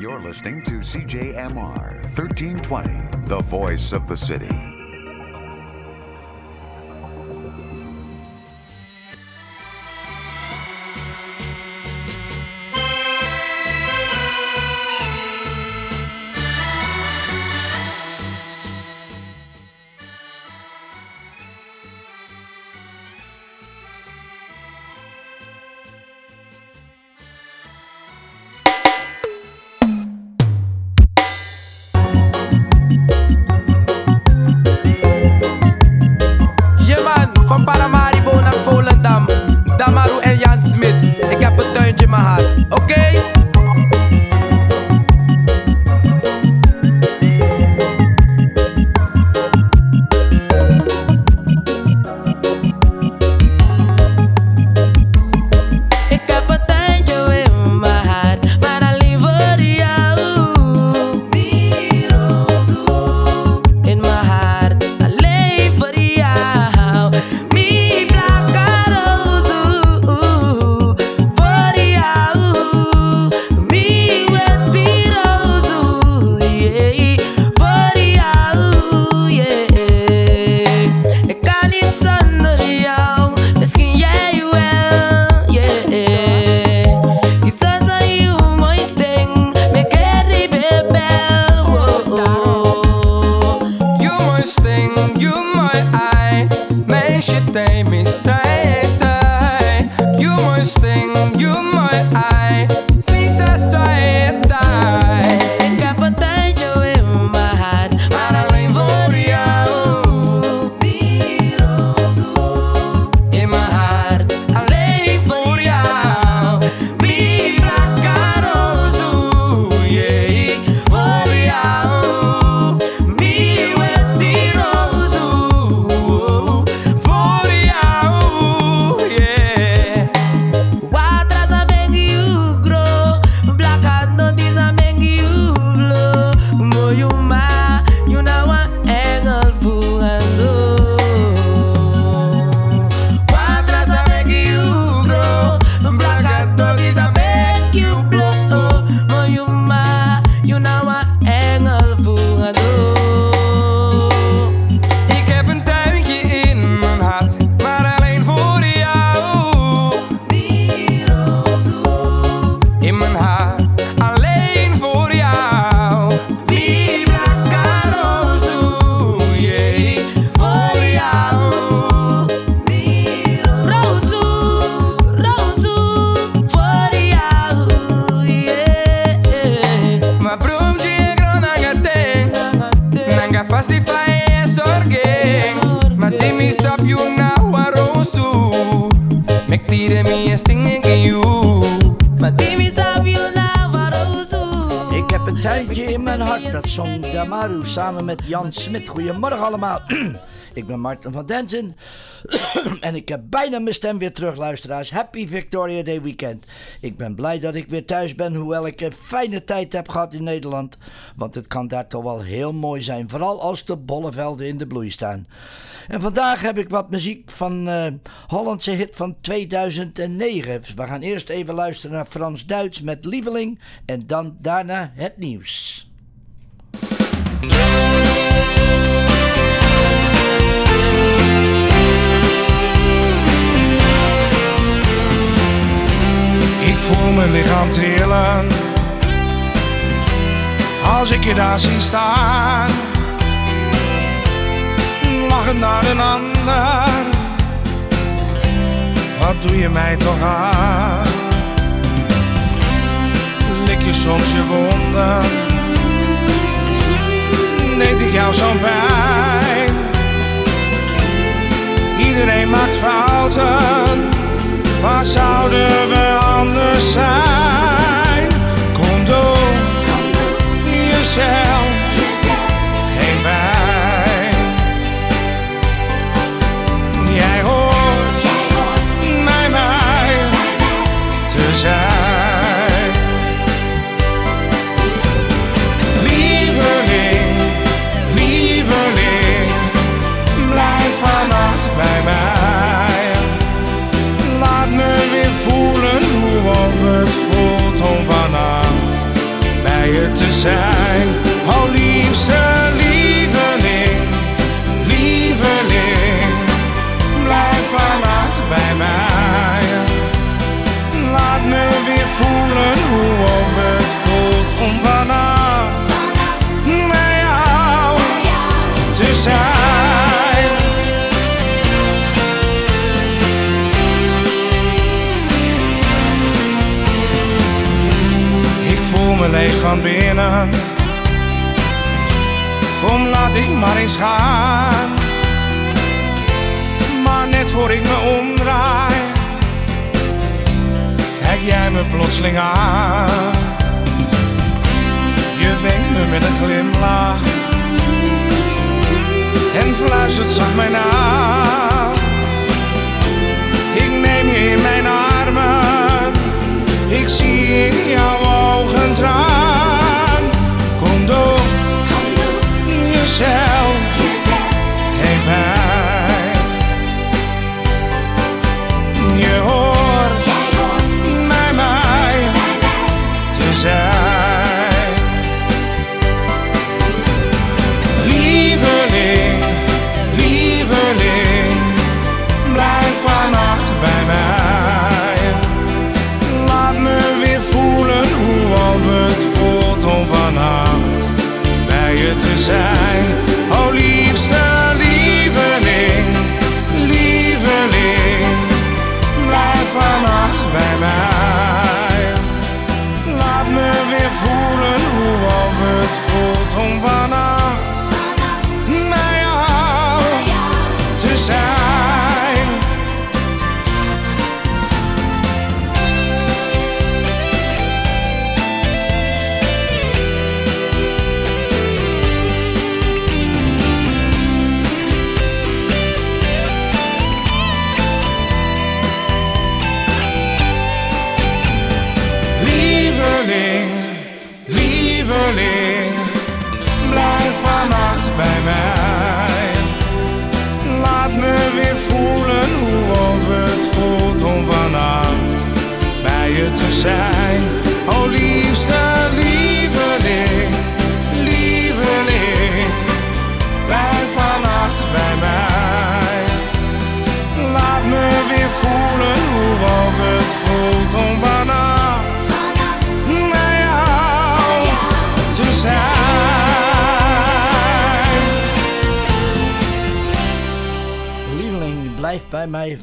You're listening to CJMR 1320, the voice of the city. she tame me, say Smit. Goedemorgen allemaal. ik ben Martin van Denzen. en ik heb bijna mijn stem weer terug, luisteraars. Happy Victoria Day weekend. Ik ben blij dat ik weer thuis ben, hoewel ik een fijne tijd heb gehad in Nederland. Want het kan daar toch wel heel mooi zijn. Vooral als de bollevelden in de bloei staan. En vandaag heb ik wat muziek van uh, Hollandse hit van 2009. We gaan eerst even luisteren naar Frans Duits met Lieveling. En dan daarna het nieuws. Voel mijn lichaam trillen als ik je daar zie staan. Lachend naar een ander, wat doe je mij toch aan? Lik je soms je wonden deed ik jou zo'n pijn. Iedereen maakt fouten, waar zouden we anders zijn? Kom door jezelf zijn. Eens. Maar net voor ik me omdraai, kijk jij me plotseling aan. Je wenkt me met een glimlach en fluistert zacht mij na. Ik neem je in mijn armen, ik zie in jouw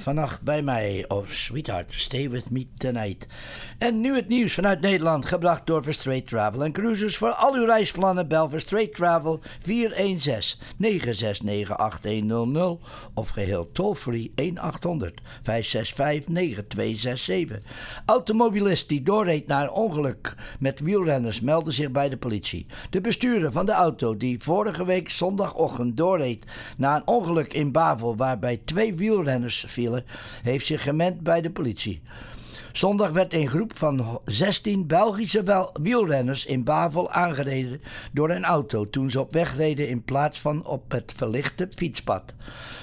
vannacht bij mij. Oh, sweetheart, stay with me tonight. En nu het nieuws vanuit Nederland, gebracht door Verstraight Travel en Cruises. Voor al uw reisplannen bel Verstraight Travel 416 969 8100 of geheel toll-free 1800 565 9267. Automobilist die doorreed naar een ongeluk met wielrenners melden zich bij de politie. De bestuurder van de auto die vorige week zondagochtend doorreed na een ongeluk in Bavel waarbij twee wielrenners vielen, heeft zich gemeld bij de politie. Zondag werd een groep van 16 Belgische wielrenners in Bavel aangereden door een auto toen ze op weg reden in plaats van op het verlichte fietspad.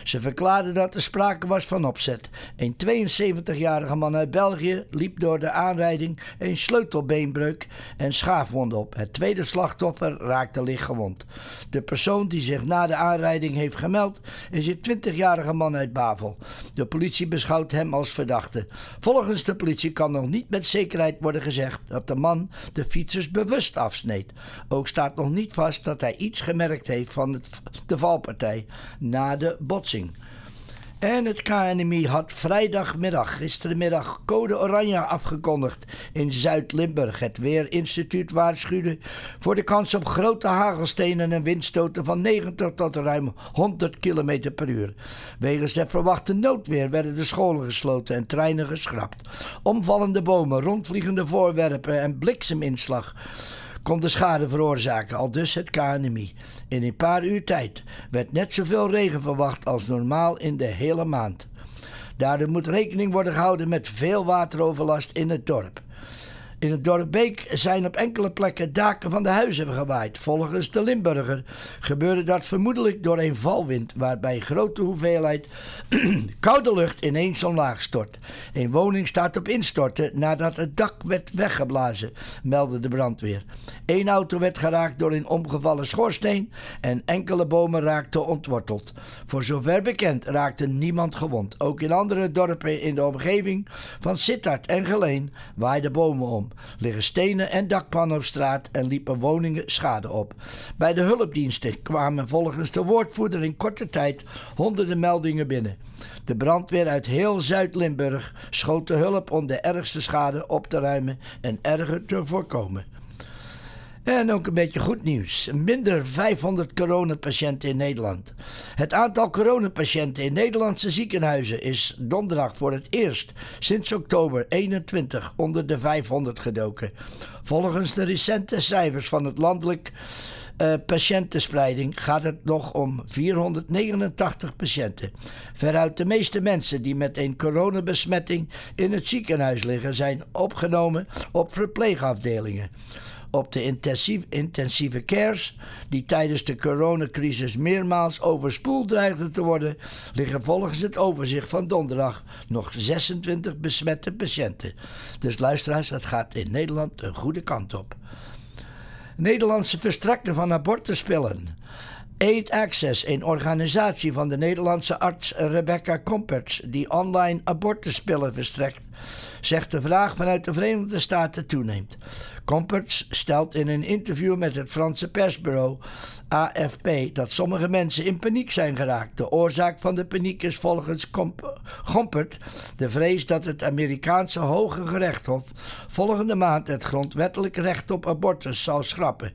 Ze verklaarden dat er sprake was van opzet. Een 72-jarige man uit België liep door de aanrijding een sleutelbeenbreuk en schaafwonden op. Het tweede slachtoffer raakte licht gewond. De persoon die zich na de aanrijding heeft gemeld is een 20-jarige man uit Bavel. De politie beschouwt hem als verdachte. Volgens de politie kan nog niet met zekerheid worden gezegd dat de man de fietsers bewust afsneed. Ook staat nog niet vast dat hij iets gemerkt heeft van de valpartij na de botsing. En het KNMI had vrijdagmiddag, gisterenmiddag, code oranje afgekondigd in Zuid-Limburg. Het Weerinstituut waarschuwde voor de kans op grote hagelstenen en windstoten van 90 tot ruim 100 km per uur. Wegens de verwachte noodweer werden de scholen gesloten en treinen geschrapt. Omvallende bomen, rondvliegende voorwerpen en blikseminslag kon de schade veroorzaken, al dus het KNMI. In een paar uur tijd werd net zoveel regen verwacht als normaal in de hele maand. Daardoor moet rekening worden gehouden met veel wateroverlast in het dorp. In het dorp Beek zijn op enkele plekken daken van de huizen gewaaid. Volgens de Limburger gebeurde dat vermoedelijk door een valwind, waarbij grote hoeveelheid koude lucht ineens omlaag stort. Een woning staat op instorten nadat het dak werd weggeblazen, meldde de brandweer. Eén auto werd geraakt door een omgevallen schoorsteen en enkele bomen raakten ontworteld. Voor zover bekend raakte niemand gewond. Ook in andere dorpen in de omgeving van Sittard en Geleen waaiden bomen om, liggen stenen en dakpannen op straat en liepen woningen schade op. Bij de hulpdiensten kwamen volgens de woordvoerder in korte tijd honderden meldingen binnen. De brandweer uit heel Zuid-Limburg schoot de hulp om de ergste schade op te ruimen en erger te voorkomen. En ook een beetje goed nieuws. Minder 500 coronapatiënten in Nederland. Het aantal coronapatiënten in Nederlandse ziekenhuizen is donderdag voor het eerst sinds oktober 21 onder de 500 gedoken. Volgens de recente cijfers van het landelijk uh, patiëntenspreiding gaat het nog om 489 patiënten. Veruit de meeste mensen die met een coronabesmetting in het ziekenhuis liggen zijn opgenomen op verpleegafdelingen op de intensief, intensieve cares, die tijdens de coronacrisis meermaals overspoeld dreigden te worden, liggen volgens het overzicht van donderdag nog 26 besmette patiënten. Dus luisteraars, het gaat in Nederland een goede kant op. Nederlandse verstrekker van abortuspillen. Aid Access, een organisatie van de Nederlandse arts Rebecca Comperts, die online abortuspillen verstrekt, zegt de vraag vanuit de Verenigde Staten toeneemt. Comperts stelt in een interview met het Franse persbureau AFP dat sommige mensen in paniek zijn geraakt. De oorzaak van de paniek is volgens Gompert de vrees dat het Amerikaanse Hoge Gerechtshof volgende maand het grondwettelijk recht op abortus zal schrappen.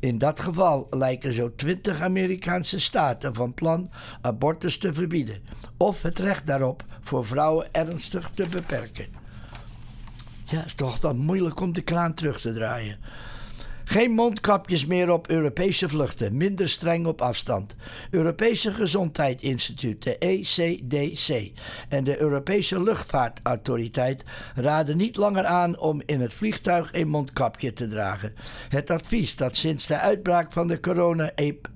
In dat geval lijken zo twintig Amerikaanse staten van plan abortus te verbieden of het recht daarop voor vrouwen ernstig te beperken. Ja, is toch dan moeilijk om de kraan terug te draaien. Geen mondkapjes meer op Europese vluchten, minder streng op afstand. Europese Gezondheidsinstituut, de ECDC, en de Europese Luchtvaartautoriteit raden niet langer aan om in het vliegtuig een mondkapje te dragen. Het advies dat sinds de uitbraak van de corona-epidemie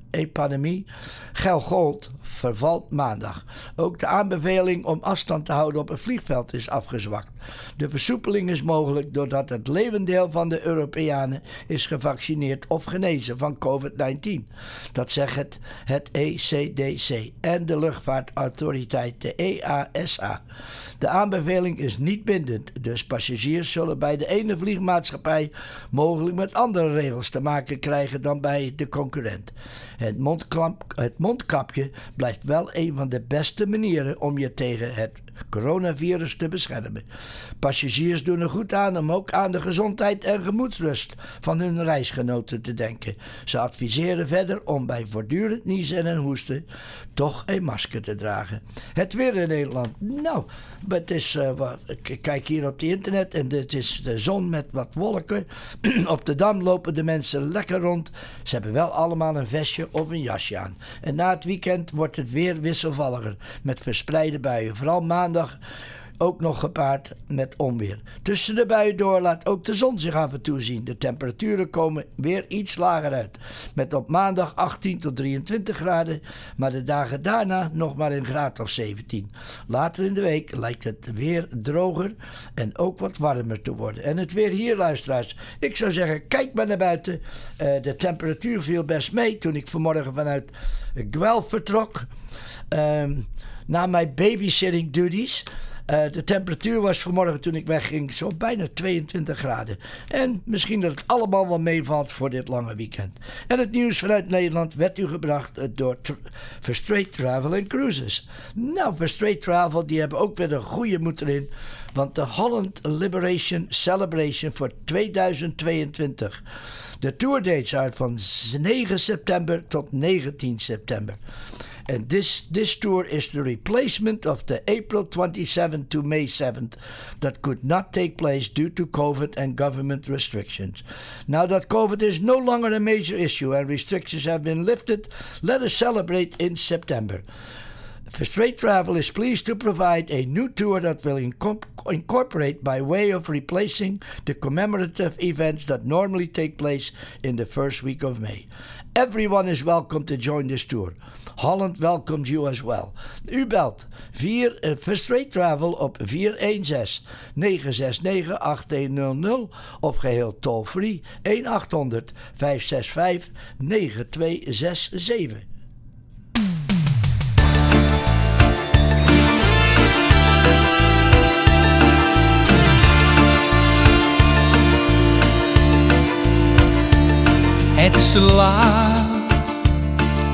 geldt vervalt maandag. Ook de aanbeveling om afstand te houden op een vliegveld is afgezwakt. De versoepeling is mogelijk doordat het levendeel van de Europeanen is gevaccineerd of genezen van COVID-19. Dat zegt het, het ECDC en de luchtvaartautoriteit, de EASA. De aanbeveling is niet bindend, dus passagiers zullen bij de ene vliegmaatschappij mogelijk met andere regels te maken krijgen dan bij de concurrent. Het, het mondkapje blijft wel een van de beste manieren om je tegen het coronavirus te beschermen. Passagiers doen er goed aan om ook aan de gezondheid en gemoedsrust van hun reisgenoten te denken. Ze adviseren verder om bij voortdurend niezen en hoesten toch een masker te dragen. Het weer in Nederland. Nou, het is, ik kijk hier op het internet en het is de zon met wat wolken. op de dam lopen de mensen lekker rond. Ze hebben wel allemaal een vestje of een jasje aan. En na het weekend wordt het weer wisselvalliger met verspreide buien. Vooral maandag ook nog gepaard met onweer. Tussen de buien door laat ook de zon zich af en toe zien. De temperaturen komen weer iets lager uit. Met op maandag 18 tot 23 graden, maar de dagen daarna nog maar een graad of 17. Later in de week lijkt het weer droger en ook wat warmer te worden. En het weer hier, luisteraars. Ik zou zeggen, kijk maar naar buiten. Uh, de temperatuur viel best mee toen ik vanmorgen vanuit Guelph vertrok. Uh, na mijn babysitting duties. Uh, de temperatuur was vanmorgen toen ik wegging zo bijna 22 graden. En misschien dat het allemaal wel meevalt voor dit lange weekend. En het nieuws vanuit Nederland werd u gebracht uh, door Verstraight Travel and Cruises. Nou, Verstraight Travel, die hebben ook weer een goede moed erin. Want de Holland Liberation Celebration voor 2022. De tourdates zijn van 9 september tot 19 september. And this, this tour is the replacement of the April 27th to May 7th that could not take place due to COVID and government restrictions. Now that COVID is no longer a major issue and restrictions have been lifted, let us celebrate in September. Rate Travel is pleased to provide a new tour that will incorp- incorporate by way of replacing the commemorative events that normally take place in the first week of May. Everyone is welcome to join this tour. Holland welcomes you as well. U belt 4 uh, Rate Travel op 416 969 8100 of geheel toll free 1800 565 9267. Is te laat.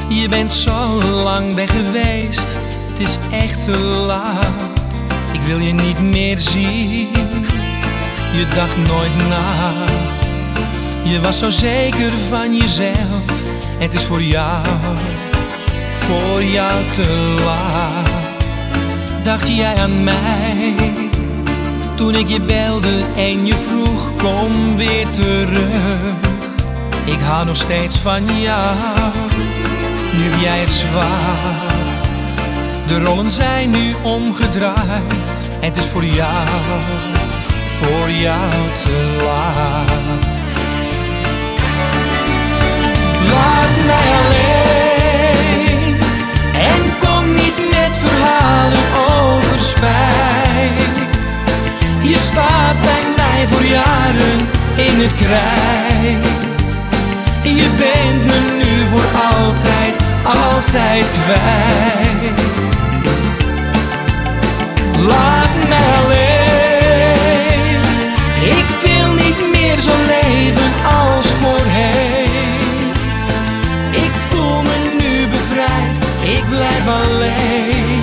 Je bent zo lang weg geweest. Het is echt te laat. Ik wil je niet meer zien. Je dacht nooit na. Je was zo zeker van jezelf. Het is voor jou, voor jou te laat. Dacht jij aan mij? Toen ik je belde en je vroeg, kom weer terug. Ik hou nog steeds van jou, nu heb jij het zwaar. De rollen zijn nu omgedraaid, het is voor jou, voor jou te laat. Laat mij alleen en kom niet met verhalen over spijt. Je staat bij mij voor jaren in het krijt. Je bent me nu voor altijd, altijd kwijt. Laat mij alleen. Ik wil niet meer zo leven als voorheen. Ik voel me nu bevrijd, ik blijf alleen.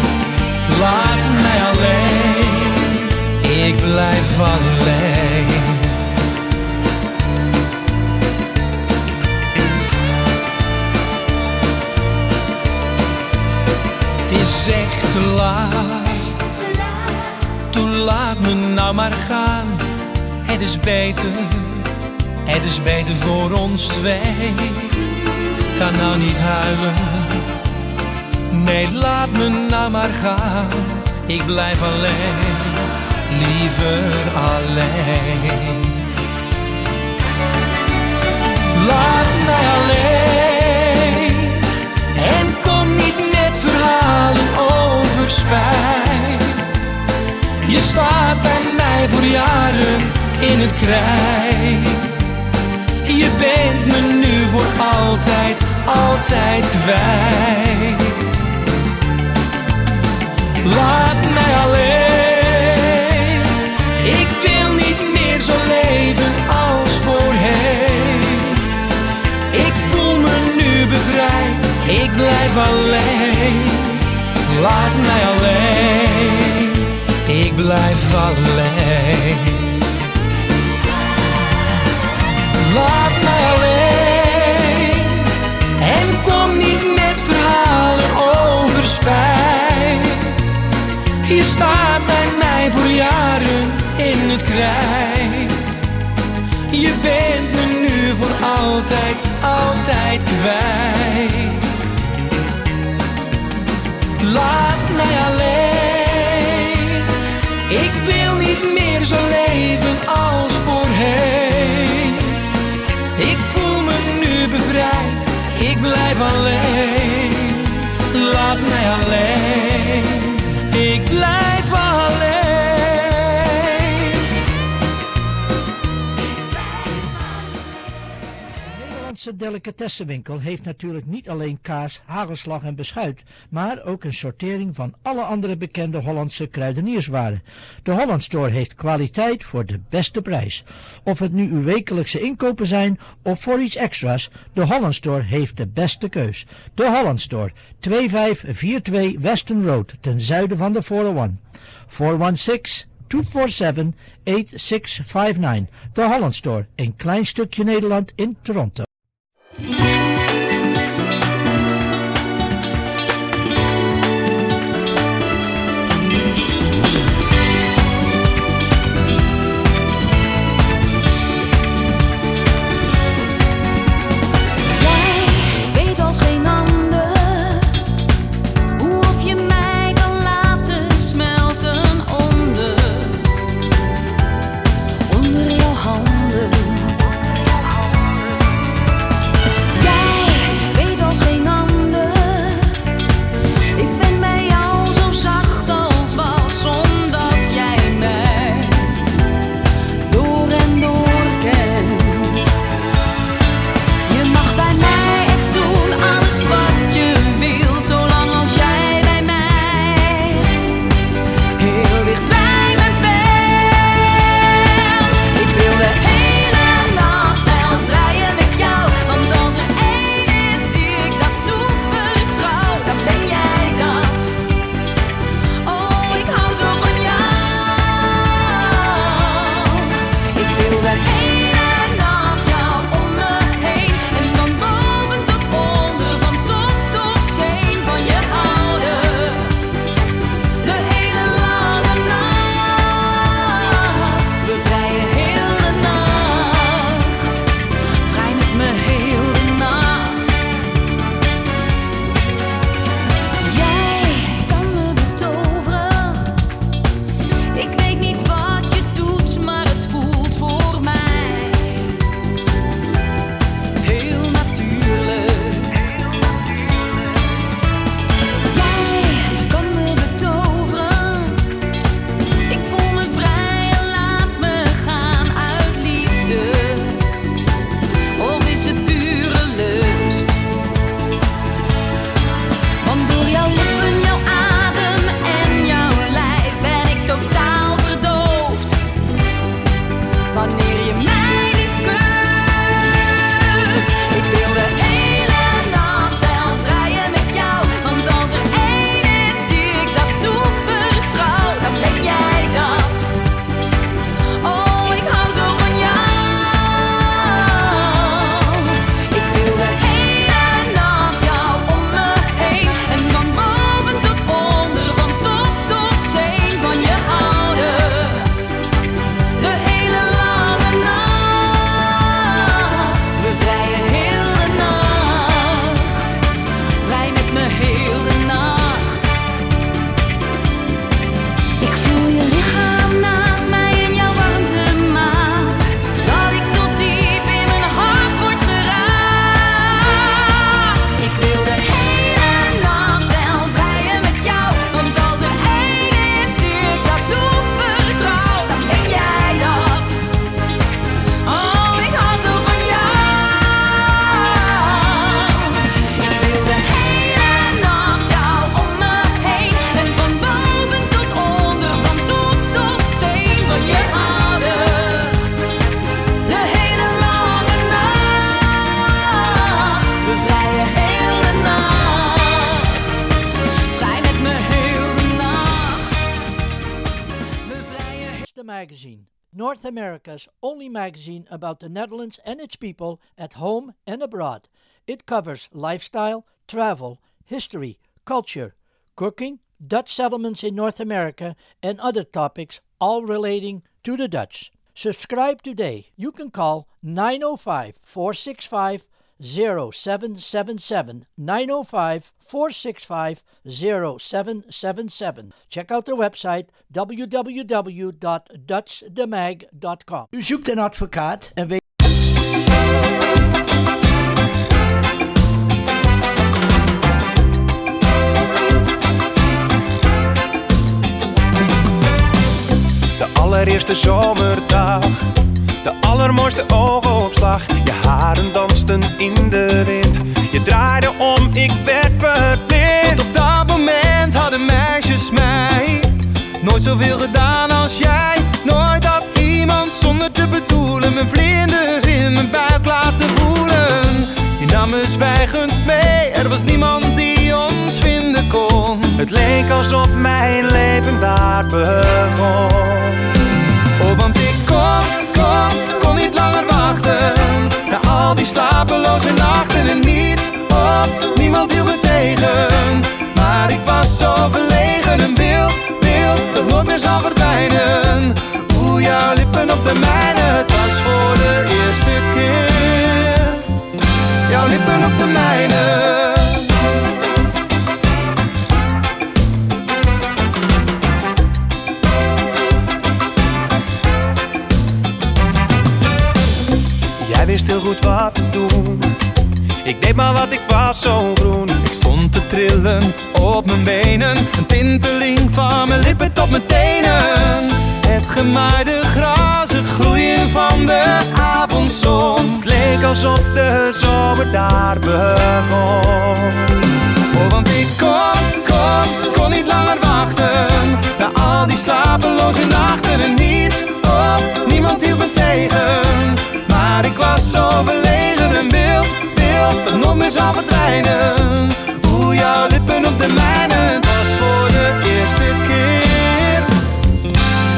Laat mij alleen, ik blijf alleen. Het is echt te laat. Toen laat me nou maar gaan. Het is beter, het is beter voor ons twee. Ga nou niet huilen. Nee, laat me nou maar gaan. Ik blijf alleen, liever alleen. Laat mij alleen en kom over spijt. Je staat bij mij voor jaren in het krijt. Je bent me nu voor altijd, altijd kwijt. Laat mij alleen. Ik wil niet meer zo leven als voorheen. Ik voel me nu bevrijd, ik blijf alleen. Laat mij alleen, ik blijf alleen. Laat mij alleen en kom niet met verhalen over spijt. Je staat bij mij voor jaren in het krijt. Je bent me nu voor altijd, altijd kwijt. Laat mij alleen. Ik wil niet meer zo leven als voorheen. Ik voel me nu bevrijd, ik blijf alleen. Laat mij alleen, Nederlandse delicatessenwinkel heeft natuurlijk niet alleen kaas, hagelslag en beschuit, maar ook een sortering van alle andere bekende Hollandse kruidenierswaren. De Holland Store heeft kwaliteit voor de beste prijs. Of het nu uw wekelijkse inkopen zijn of voor iets extra's, de Holland Store heeft de beste keus. De Holland Store, 2542 Weston Road, ten zuiden van de 401. 416 247-8659. De Holland Store, een klein stukje Nederland in Toronto. Only magazine about the Netherlands and its people at home and abroad. It covers lifestyle, travel, history, culture, cooking, Dutch settlements in North America, and other topics, all relating to the Dutch. Subscribe today. You can call 905 465 0777 905 465 0777. Check out their website www.dutchdemag.com. U zoekt een advocaat en weet. De allereerste zomerdag, de allermooiste oogopslag. Je haren dansten in de wind, je draaide om, ik werd verblind. Op dat moment hadden meisjes mij nooit zoveel gedaan als jij. Nooit had iemand zonder te bedoelen mijn vlinders in mijn buik laten voelen. Je nam me zwijgend mee, er was niemand die ons vinden kon. Het leek alsof mijn leven daar begon. Wachten. Na al die slapeloze nachten en niets op, niemand hield me tegen. Maar ik was zo verlegen en wild, wild, dat nooit meer zal verdwijnen. Hoe jouw lippen op de mijne, het was voor de eerste keer. Jouw lippen op de mijne. Goed wat doen. Ik deed maar wat ik was, zo groen. Ik stond te trillen op mijn benen, een tinteling van mijn lippen tot mijn tenen. Het gemaaide gras, het gloeien van de avondzon. Het leek alsof de zomer daar begon. Oh, want ik kon, kon, kon niet langer wachten. Na al die slapeloze nachten en niets op, niemand hield me tegen. Maar ik was zo verlegen en wild, wild, dat nooit meer zal verdwijnen. Hoe jouw lippen op de mijne, was voor de eerste keer.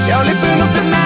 Jouw lippen op de mijne.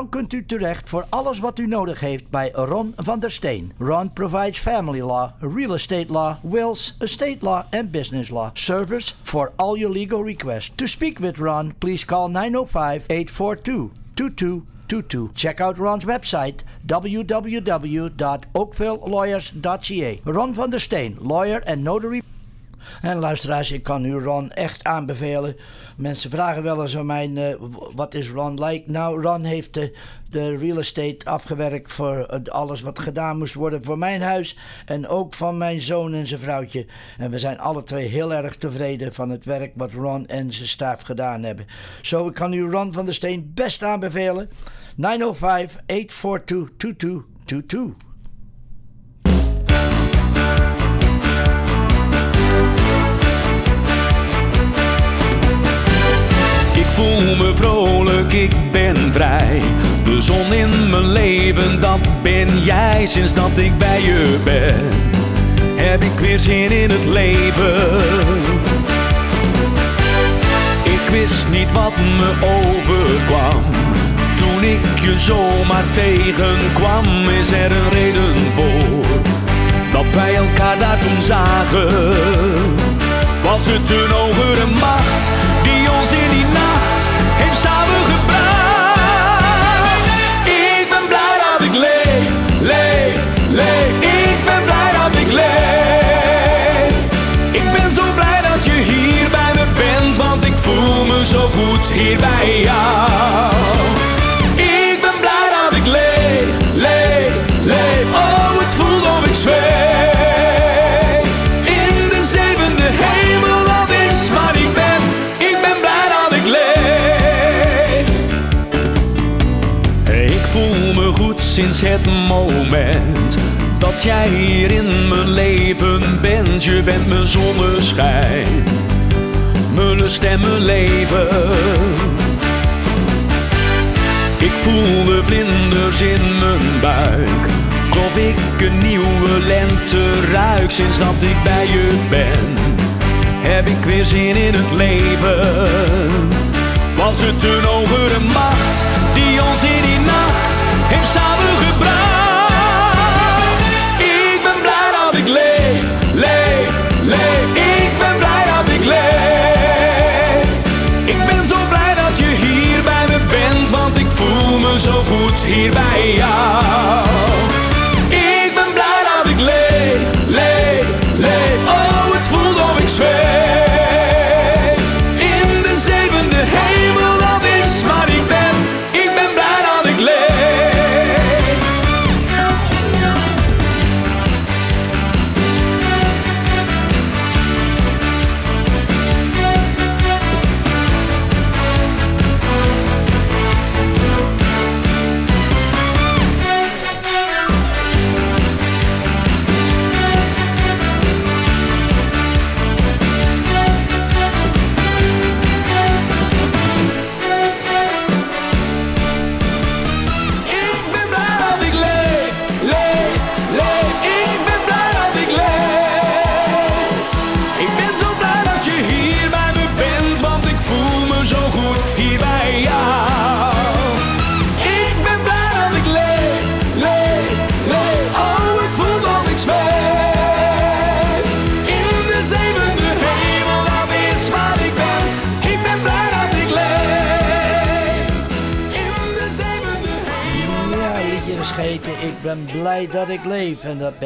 Dan kunt u terecht voor alles wat u nodig heeft bij Ron van der Steen. Ron provides family law, real estate law, wills, estate law, and business law. Service for all your legal requests. To speak with Ron, please call 905 842 2222. Check out Ron's website www.oakvillelawyers.ca. Ron van der Steen, lawyer and notary. En luisteraars, ik kan u Ron echt aanbevelen. Mensen vragen wel eens aan mij, eh, wat is Ron like? Nou, Ron heeft de, de real estate afgewerkt voor alles wat gedaan moest worden voor mijn huis. En ook van mijn zoon en zijn vrouwtje. En we zijn alle twee heel erg tevreden van het werk wat Ron en zijn staf gedaan hebben. Zo, ik kan u Ron van der Steen best aanbevelen. 905 842 2222. Voel me vrolijk, ik ben vrij. De zon in mijn leven, dat ben jij. Sinds dat ik bij je ben, heb ik weer zin in het leven. Ik wist niet wat me overkwam. Toen ik je zomaar tegenkwam, is er een reden voor. Dat wij elkaar daar toen zagen. Als het een hogere macht die ons in die nacht heeft samengebracht. Ik ben blij dat ik leef, leef, leef. Ik ben blij dat ik leef. Ik ben zo blij dat je hier bij me bent, want ik voel me zo goed hier bij jou. Dat jij hier in mijn leven bent. Je bent mijn zonneschijn, mijn lust en mijn leven. Ik voel de vlinders in mijn buik. Of ik een nieuwe lente ruik sinds dat ik bij je ben. Heb ik weer zin in het leven. Was het een hogere macht die ons in die nacht heeft samengebracht? hierbij, ja.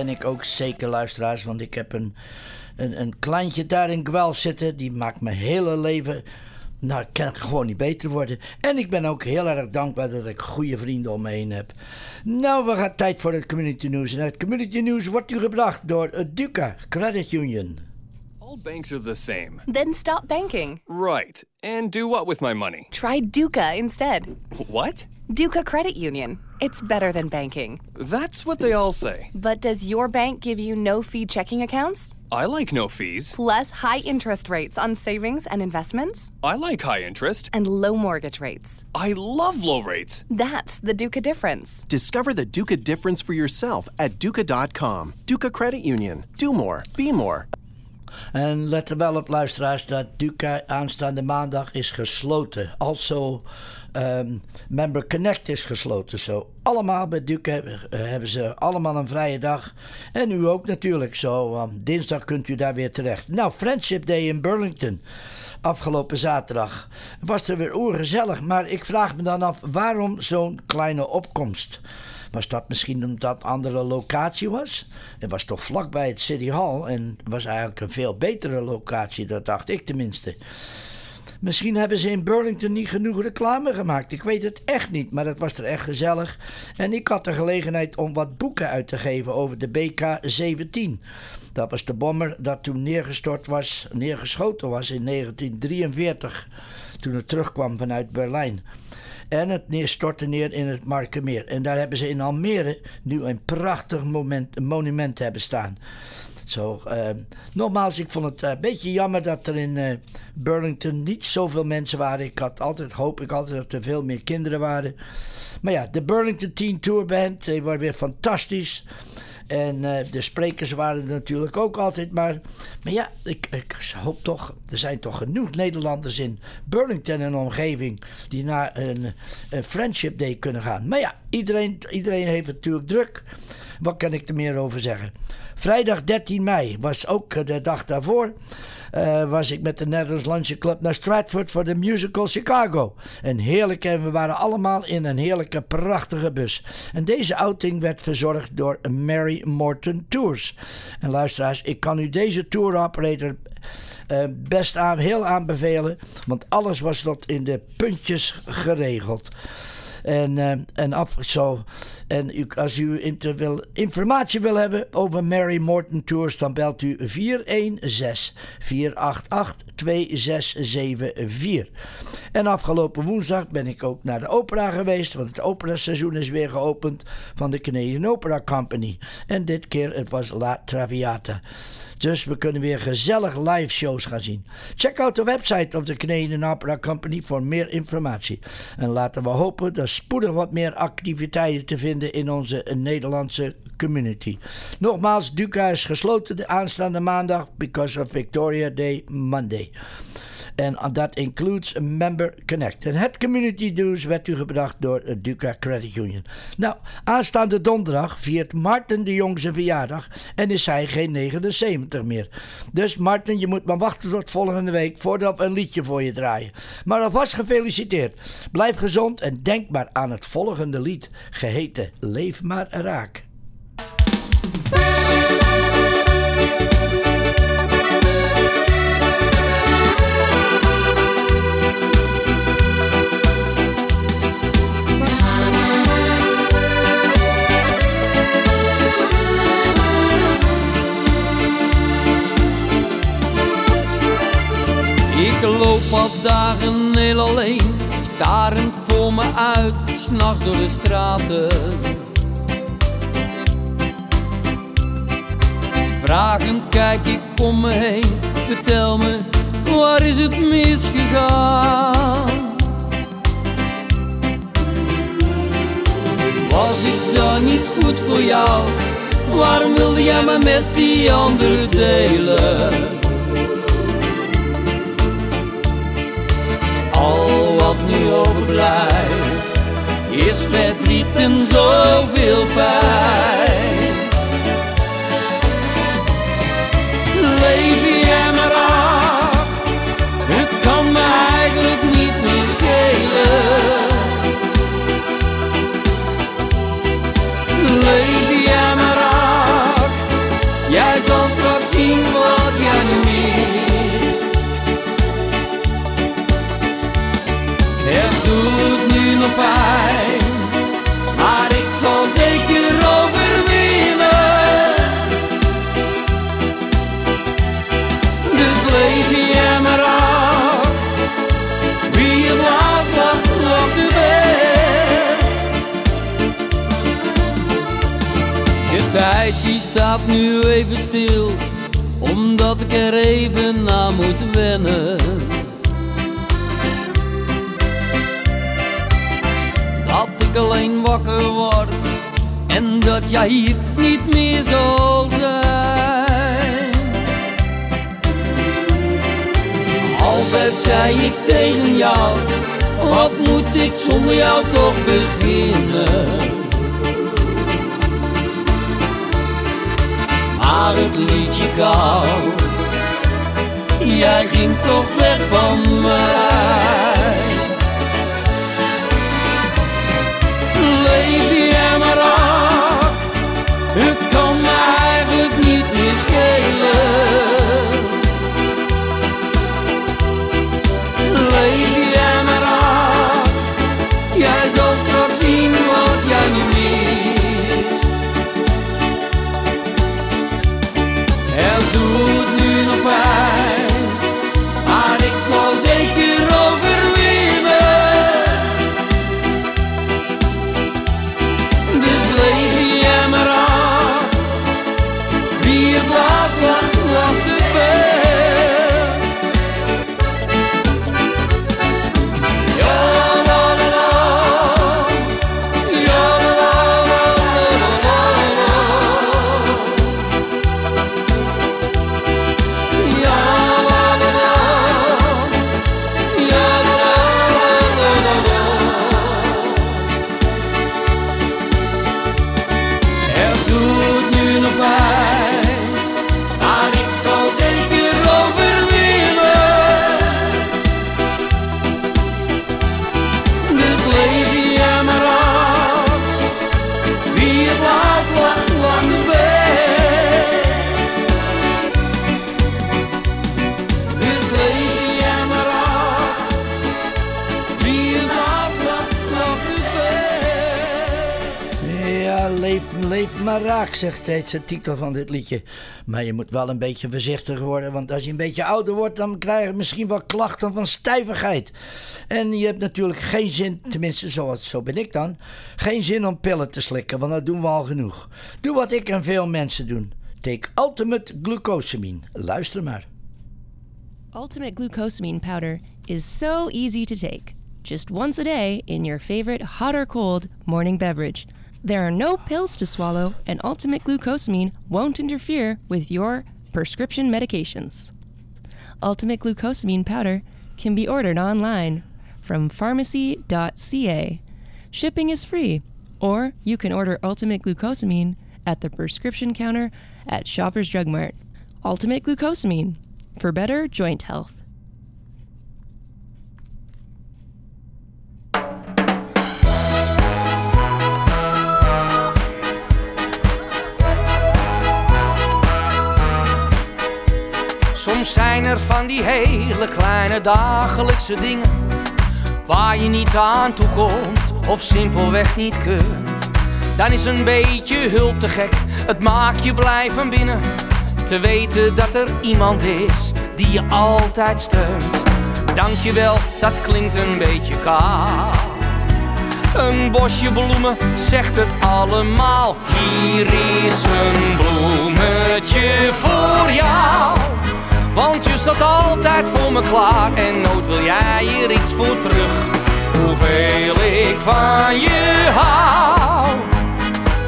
Leef. En dat ben ik ook zeker, luisteraars. Want ik heb een, een, een kleintje daar in Gwel zitten. Die maakt mijn hele leven... Nou, kan ik gewoon niet beter worden. En ik ben ook heel erg dankbaar dat ik goede vrienden om me heen heb. Nou, we gaan tijd voor het community news. En het community news wordt u gebracht door Duca Credit Union. All banks are the same. Then stop banking. Right. And do what with my money? Try Duca instead. What? Duca Credit Union. It's better than banking. That's what they all say. But does your bank give you no fee checking accounts? I like no fees. Plus high interest rates on savings and investments? I like high interest. And low mortgage rates. I love low rates. That's the Duca difference. Discover the Duca difference for yourself at Duca.com. Duca Credit Union. Do more. Be more. En let er wel op, luisteraars, dat Duca aanstaande maandag is gesloten. Also, ehm, Member Connect is gesloten. Zo, allemaal bij Duca eh, hebben ze allemaal een vrije dag. En u ook natuurlijk. Zo, dinsdag kunt u daar weer terecht. Nou, Friendship Day in Burlington. Afgelopen zaterdag was er weer oergezellig. Maar ik vraag me dan af, waarom zo'n kleine opkomst? Was dat misschien omdat het andere locatie was? Het was toch vlakbij het City Hall en was eigenlijk een veel betere locatie, dat dacht ik tenminste. Misschien hebben ze in Burlington niet genoeg reclame gemaakt. Ik weet het echt niet, maar het was er echt gezellig. En ik had de gelegenheid om wat boeken uit te geven over de BK-17. Dat was de bommer dat toen neergestort was, neergeschoten was in 1943. Toen het terugkwam vanuit Berlijn. En het neer, stortte neer in het Markermeer. En daar hebben ze in Almere nu een prachtig moment, monument hebben staan. Zo, eh, nogmaals, ik vond het een beetje jammer dat er in eh, Burlington niet zoveel mensen waren. Ik had altijd, hoop ik altijd dat er veel meer kinderen waren. Maar ja, de Burlington Teen Tour Band, die was weer fantastisch. En eh, de sprekers waren er natuurlijk ook altijd. Maar, maar ja, ik, ik hoop toch, er zijn toch genoeg Nederlanders in Burlington en omgeving die naar een, een Friendship Day kunnen gaan. Maar ja, iedereen, iedereen heeft natuurlijk druk. Wat kan ik er meer over zeggen? Vrijdag 13 mei was ook de dag daarvoor. Eh, was ik met de Netherlands Luncheon Club naar Stratford voor de musical Chicago. Een heerlijke, en we waren allemaal in een heerlijke, prachtige bus. En deze outing werd verzorgd door Mary Morton Tours. En luisteraars, ik kan u deze tour operator Eh, best aan, heel aanbevelen, want alles was tot in de puntjes geregeld. En, eh, en af zo. En als u inter informatie wil hebben over Mary Morton Tours, dan belt u 416 488 2674. En afgelopen woensdag ben ik ook naar de opera geweest, want het operaseizoen is weer geopend van de Canadian Opera Company. En dit keer het was La Traviata. Dus we kunnen weer gezellig live shows gaan zien. Check out de website of de Canadian Opera Company voor meer informatie. En laten we hopen er spoedig wat meer activiteiten te vinden in onze Nederlandse community. Nogmaals, Duca is gesloten de aanstaande maandag because of Victoria Day Monday. En dat includes Member Connect. En het Community Dues werd u gebracht door Duca Credit Union. Nou, aanstaande donderdag viert Martin de Jong zijn verjaardag en is hij geen 79 meer. Dus Martin, je moet maar wachten tot volgende week voordat we een liedje voor je draaien. Maar alvast gefeliciteerd. Blijf gezond en denk maar aan het volgende lied, geheten Leef maar raak. Al dagen heel alleen, starend voor me uit, s'nachts door de straten. Vragend kijk ik om me heen, vertel me, waar is het misgegaan? Was ik dan niet goed voor jou? Waarom wilde jij me met die andere delen? Nu overblijft is verdriet en zoveel pijn. Leef jij maar af, het kan me eigenlijk niet meer schelen. Doet nu nog pijn, maar ik zal zeker overwinnen. Dus leef jij maar af, wie het laatst wacht nog de. De tijd die staat nu even stil, omdat ik er even aan moet wennen. Ik alleen wakker word en dat jij hier niet meer zal zijn. Altijd zei ik tegen jou, wat moet ik zonder jou toch beginnen? Maar het liedje koud, jij ging toch weg van mij. Leef jij maar amar. Raak, zegt steeds de titel van dit liedje. Maar je moet wel een beetje voorzichtig worden, want als je een beetje ouder wordt, dan krijg je misschien wel klachten van stijvigheid. En je hebt natuurlijk geen zin, tenminste zo ben ik dan, geen zin om pillen te slikken, want dat doen we al genoeg. Doe wat ik en veel mensen doen. Take Ultimate Glucosamine. Luister maar. Ultimate glucosamine powder is so easy to take. Just once a day in your favorite hot or cold morning beverage. There are no pills to swallow, and Ultimate glucosamine won't interfere with your prescription medications. Ultimate glucosamine powder can be ordered online from pharmacy.ca. Shipping is free, or you can order Ultimate glucosamine at the prescription counter at Shoppers Drug Mart. Ultimate glucosamine for better joint health. Soms zijn er van die hele kleine dagelijkse dingen waar je niet aan toe komt of simpelweg niet kunt. Dan is een beetje hulp te gek, het maakt je blij van binnen. Te weten dat er iemand is die je altijd steunt. Dankjewel, dat klinkt een beetje kaal. Een bosje bloemen zegt het allemaal. Hier is een bloemetje voor jou. Want je staat altijd voor me klaar en nooit wil jij er iets voor terug. Hoeveel ik van je hou.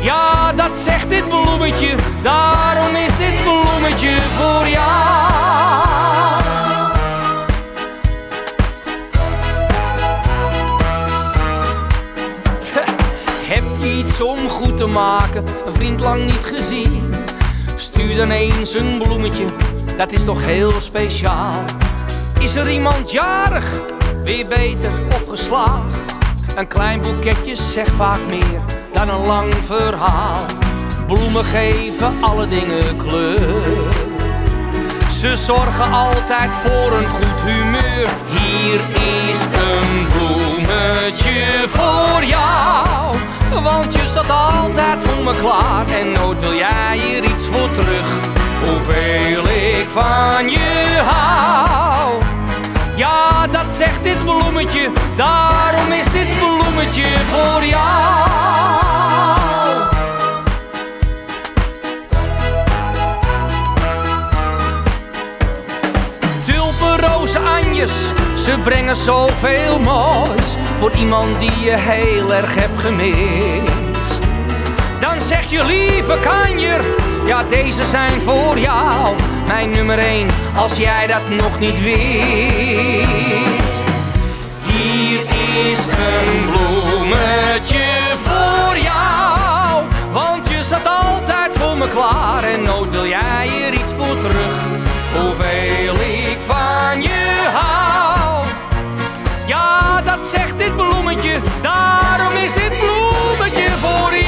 Ja, dat zegt dit bloemetje, daarom is dit bloemetje voor jou. Heb je iets om goed te maken, een vriend lang niet gezien? Stuur dan eens een bloemetje, dat is toch heel speciaal. Is er iemand jarig, weer beter of geslaagd? Een klein boeketje zegt vaak meer dan een lang verhaal. Bloemen geven alle dingen kleur. Ze zorgen altijd voor een goed humeur. Hier is een bloemetje voor jou. Want je staat altijd voor me klaar en nooit wil jij er iets voor terug. Hoeveel ik van je hou. Ja, dat zegt dit bloemetje, daarom is dit bloemetje voor jou. Tulpen, rozen, anjes, ze brengen zoveel moois voor iemand die je heel erg hebt gemist. Dan zeg je lieve kanjer, ja deze zijn voor jou. Mijn nummer 1, als jij dat nog niet wist. Hier is een bloemetje voor jou. Want je staat altijd voor me klaar en nooit wil jij er iets voor terug. Hoeveel ik van je hou. Ja, dat zegt dit bloemetje, daarom is dit bloemetje voor jou.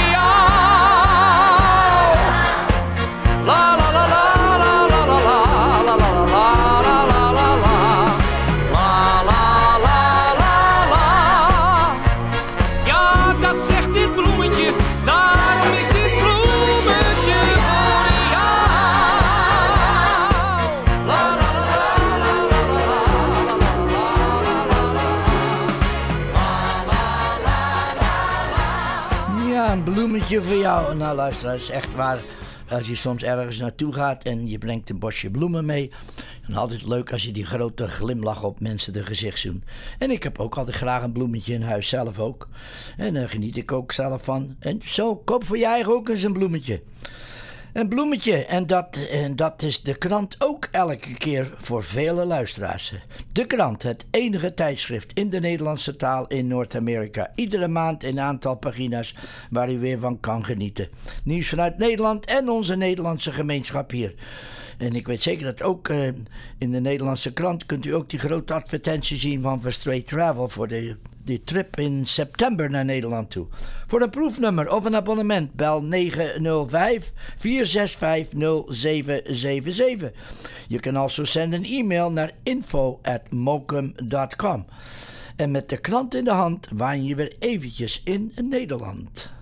Voor jou. Nou, luister, dat is echt waar. Als je soms ergens naartoe gaat en je brengt een bosje bloemen mee. Dan altijd leuk als je die grote glimlach op mensen de gezicht zoent. En ik heb ook altijd graag een bloemetje in huis zelf ook. En daar geniet ik ook zelf van. En zo, koop voor eigen ook eens een bloemetje. Een bloemetje. En dat, en dat is de krant ook elke keer voor vele luisteraars. De krant, het enige tijdschrift in de Nederlandse taal in Noord-Amerika. Iedere maand een aantal pagina's waar u weer van kan genieten. Nieuws vanuit Nederland en onze Nederlandse gemeenschap hier. En ik weet zeker dat ook eh, in de Nederlandse krant kunt u ook die grote advertentie zien van Verstraight Travel voor de, die trip in september naar Nederland toe. Voor een proefnummer of een abonnement bel 905 465 0777. Je kan also zenden een e-mail naar info at. En met de krant in de hand waan je weer eventjes in Nederland.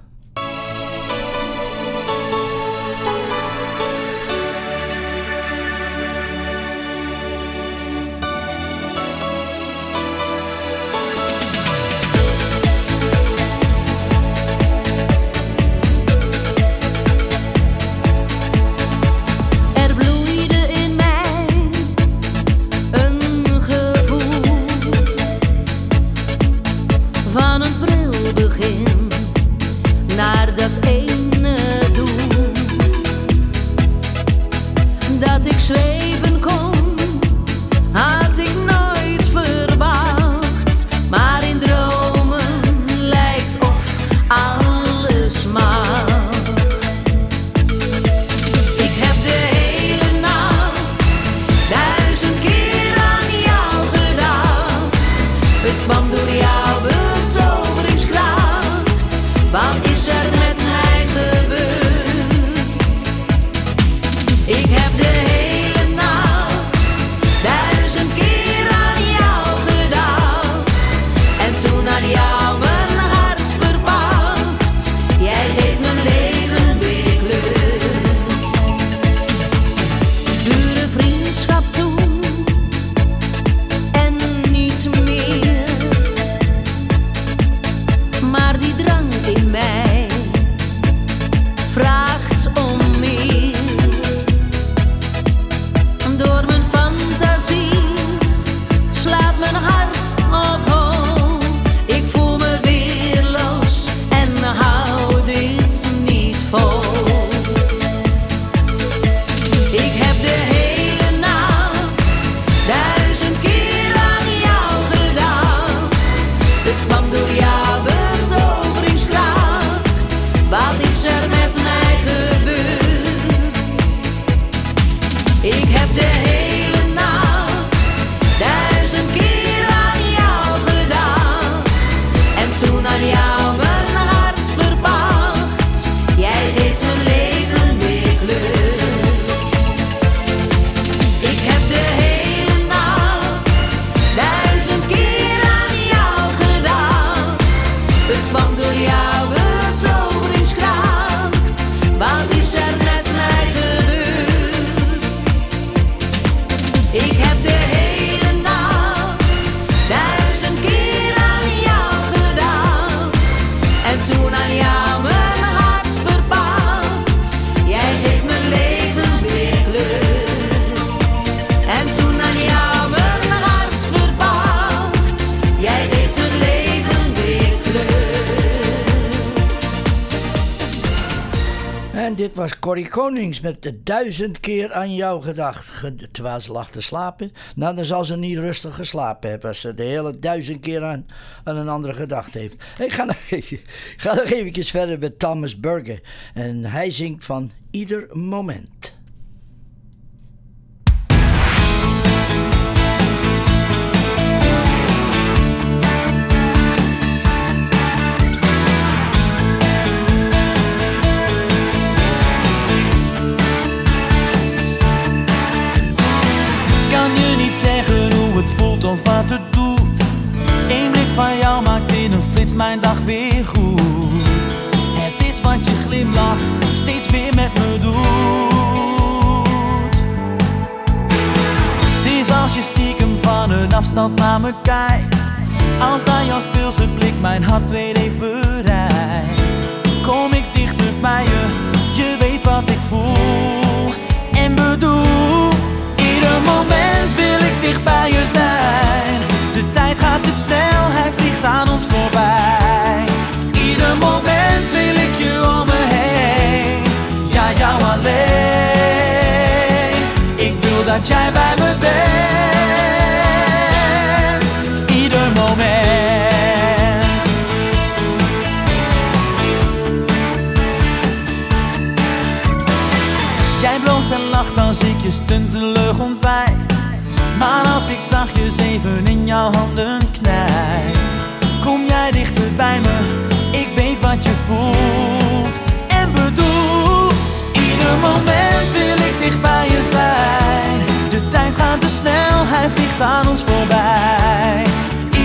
Konings met de duizend keer aan jou gedacht. Ge- Terwijl ze lag te slapen. Nou, dan zal ze niet rustig geslapen hebben als ze de hele duizend keer aan, een andere gedacht heeft. Ik ga nog, even, ga nog even verder met Thomas Burger. En hij zingt van Ieder Moment. Naar. Als dan jouw speelse blik mijn hart weer heeft bereikt. Kom ik dichter bij je, je weet wat ik voel en bedoel. Ieder moment wil ik dicht bij je zijn. De tijd gaat te snel, hij vliegt aan ons voorbij. Ieder moment wil ik je om me heen. Ja, jou alleen. Ik wil dat jij handen knijp, kom jij dichter bij me. Ik weet wat je voelt en bedoelt. Ieder moment wil ik dicht bij je zijn. De tijd gaat te snel, hij vliegt aan ons voorbij.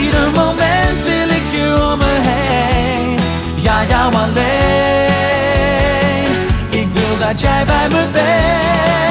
Ieder moment wil ik je om me heen. Ja, jou alleen. Ik wil dat jij bij me bent.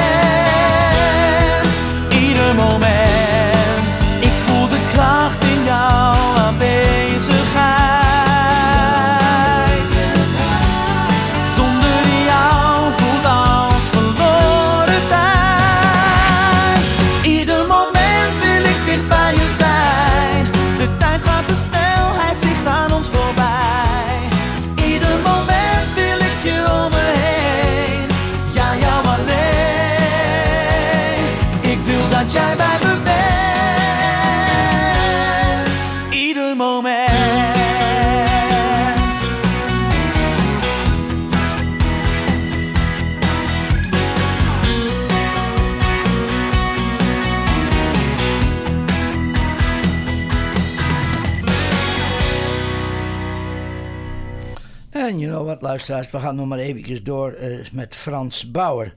Luisteraars, we gaan nog maar eventjes door eh, met Frans Bauer.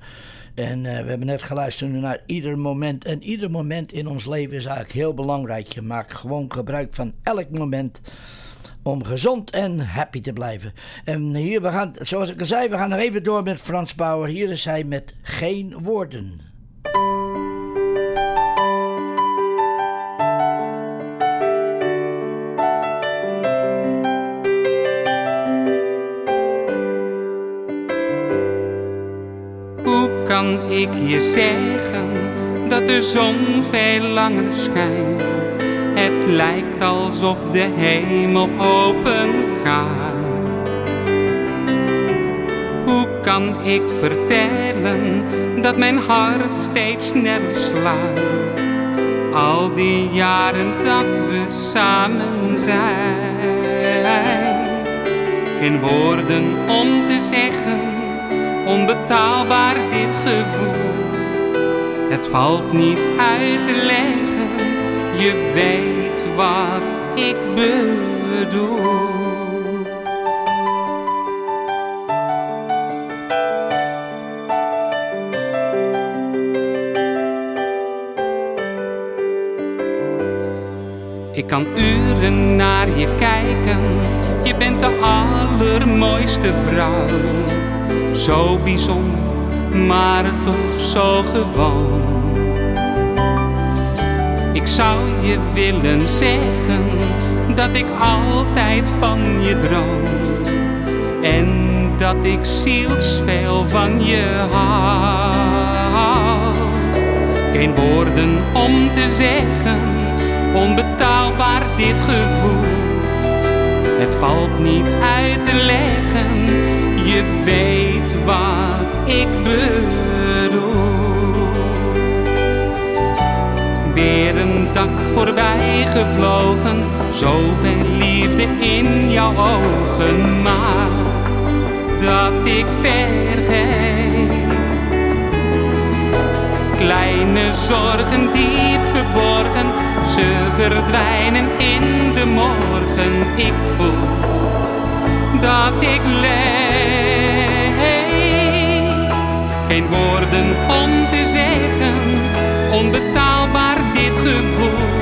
En eh, we hebben net geluisterd naar ieder moment. En ieder moment in ons leven is eigenlijk heel belangrijk. Je maakt gewoon gebruik van elk moment om gezond en happy te blijven. En hier, we gaan, zoals ik al zei, we gaan nog even door met Frans Bauer. Hier is hij met Geen Woorden. Kan ik je zeggen dat de zon veel langer schijnt? Het lijkt alsof de hemel open gaat. Hoe kan ik vertellen dat mijn hart steeds sneller slaat? Al die jaren dat we samen zijn. Geen woorden om te zeggen onbetaalbaar dit gevoel. Het valt niet uit te leggen, je weet wat ik bedoel. Ik kan uren naar je kijken, je bent de allermooiste vrouw. Zo bijzonder, maar toch zo gewoon. Ik zou je willen zeggen dat ik altijd van je droom. En dat ik zielsveel van je hou. Geen woorden om te zeggen, onbetaalbaar dit gevoel. Het valt niet uit te leggen, Je weet wat ik bedoel. Weer een dag voorbij gevlogen, zoveel liefde in jouw ogen maakt dat ik vergeet. Kleine zorgen diep verborgen, ze verdwijnen in de morgen. Ik voel dat ik leef. Geen woorden om te zeggen, onbetaalbaar dit gevoel.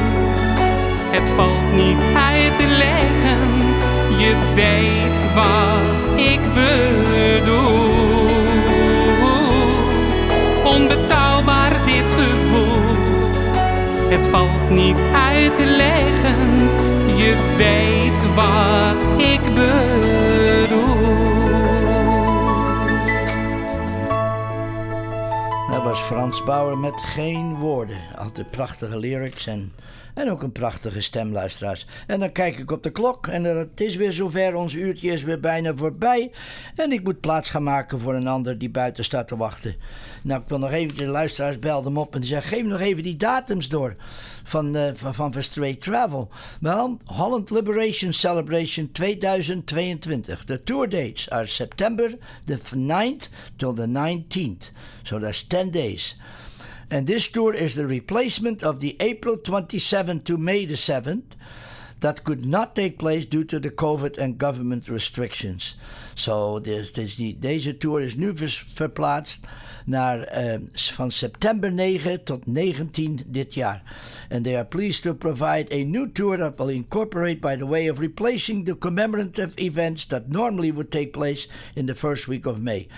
Het valt niet uit te leggen, je weet wat ik bedoel. Onbetaalbaar dit gevoel, het valt niet uit te leggen, je weet wat ik bedoel. Dat was Frans Bauer met geen woorden. Altijd prachtige lyrics en, en ook een prachtige stem, luisteraars. En dan kijk ik op de klok en het is weer zover. Ons uurtje is weer bijna voorbij. En ik moet plaats gaan maken voor een ander die buiten staat te wachten. Nou, ik wil nog even, de luisteraars belden hem op en die zeggen: geef nog even die datums door van, uh, van, van Straight Travel. Wel, Holland Liberation Celebration 2022. De tour dates are September the 9th till the 19th. So that's 10 days. And this tour is the replacement of the April 27th to May the 7th that could not take place due to the COVID and government restrictions. So this, this, deze tour is nu verplaatst naar uh, van september 9 tot 19 dit jaar. And they are pleased to provide a new tour that will incorporate by the way of replacing the commemorative events that normally would take place in the first week of May.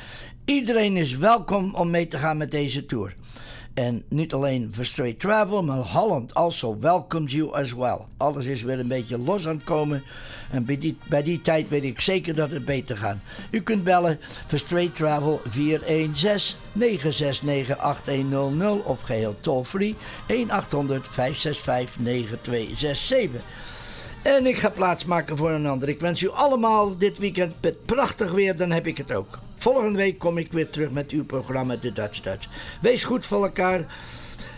Iedereen is welkom om mee te gaan met deze tour. En niet alleen voor Straight Travel, maar Holland also welcomes you as well. Alles is weer een beetje los aan het komen. En bij die, bij die tijd weet ik zeker dat het beter gaat. U kunt bellen voor Straight Travel 416 969 8100 of geheel toll free 1800 565 9267. En ik ga plaats maken voor een ander. Ik wens u allemaal dit weekend met prachtig weer, dan heb ik het ook. Volgende week kom ik weer terug met uw programma De Dutch Dutch. Wees goed voor elkaar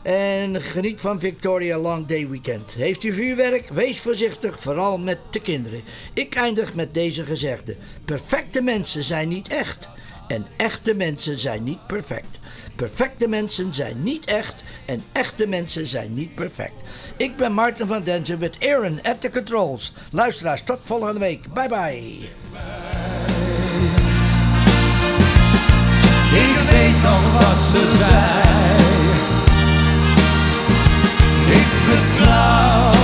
en geniet van Victoria Long Day Weekend. Heeft u vuurwerk? Wees voorzichtig, vooral met de kinderen. Ik eindig met deze gezegde. Perfecte mensen zijn niet echt. En echte mensen zijn niet perfect. Perfecte mensen zijn niet echt en echte mensen zijn niet perfect. Ik ben Martin van Denzen met Aaron at the controls. Luisteraars, tot volgende week. Bye bye. Ik weet nog wat ze zei. Ik vertrouw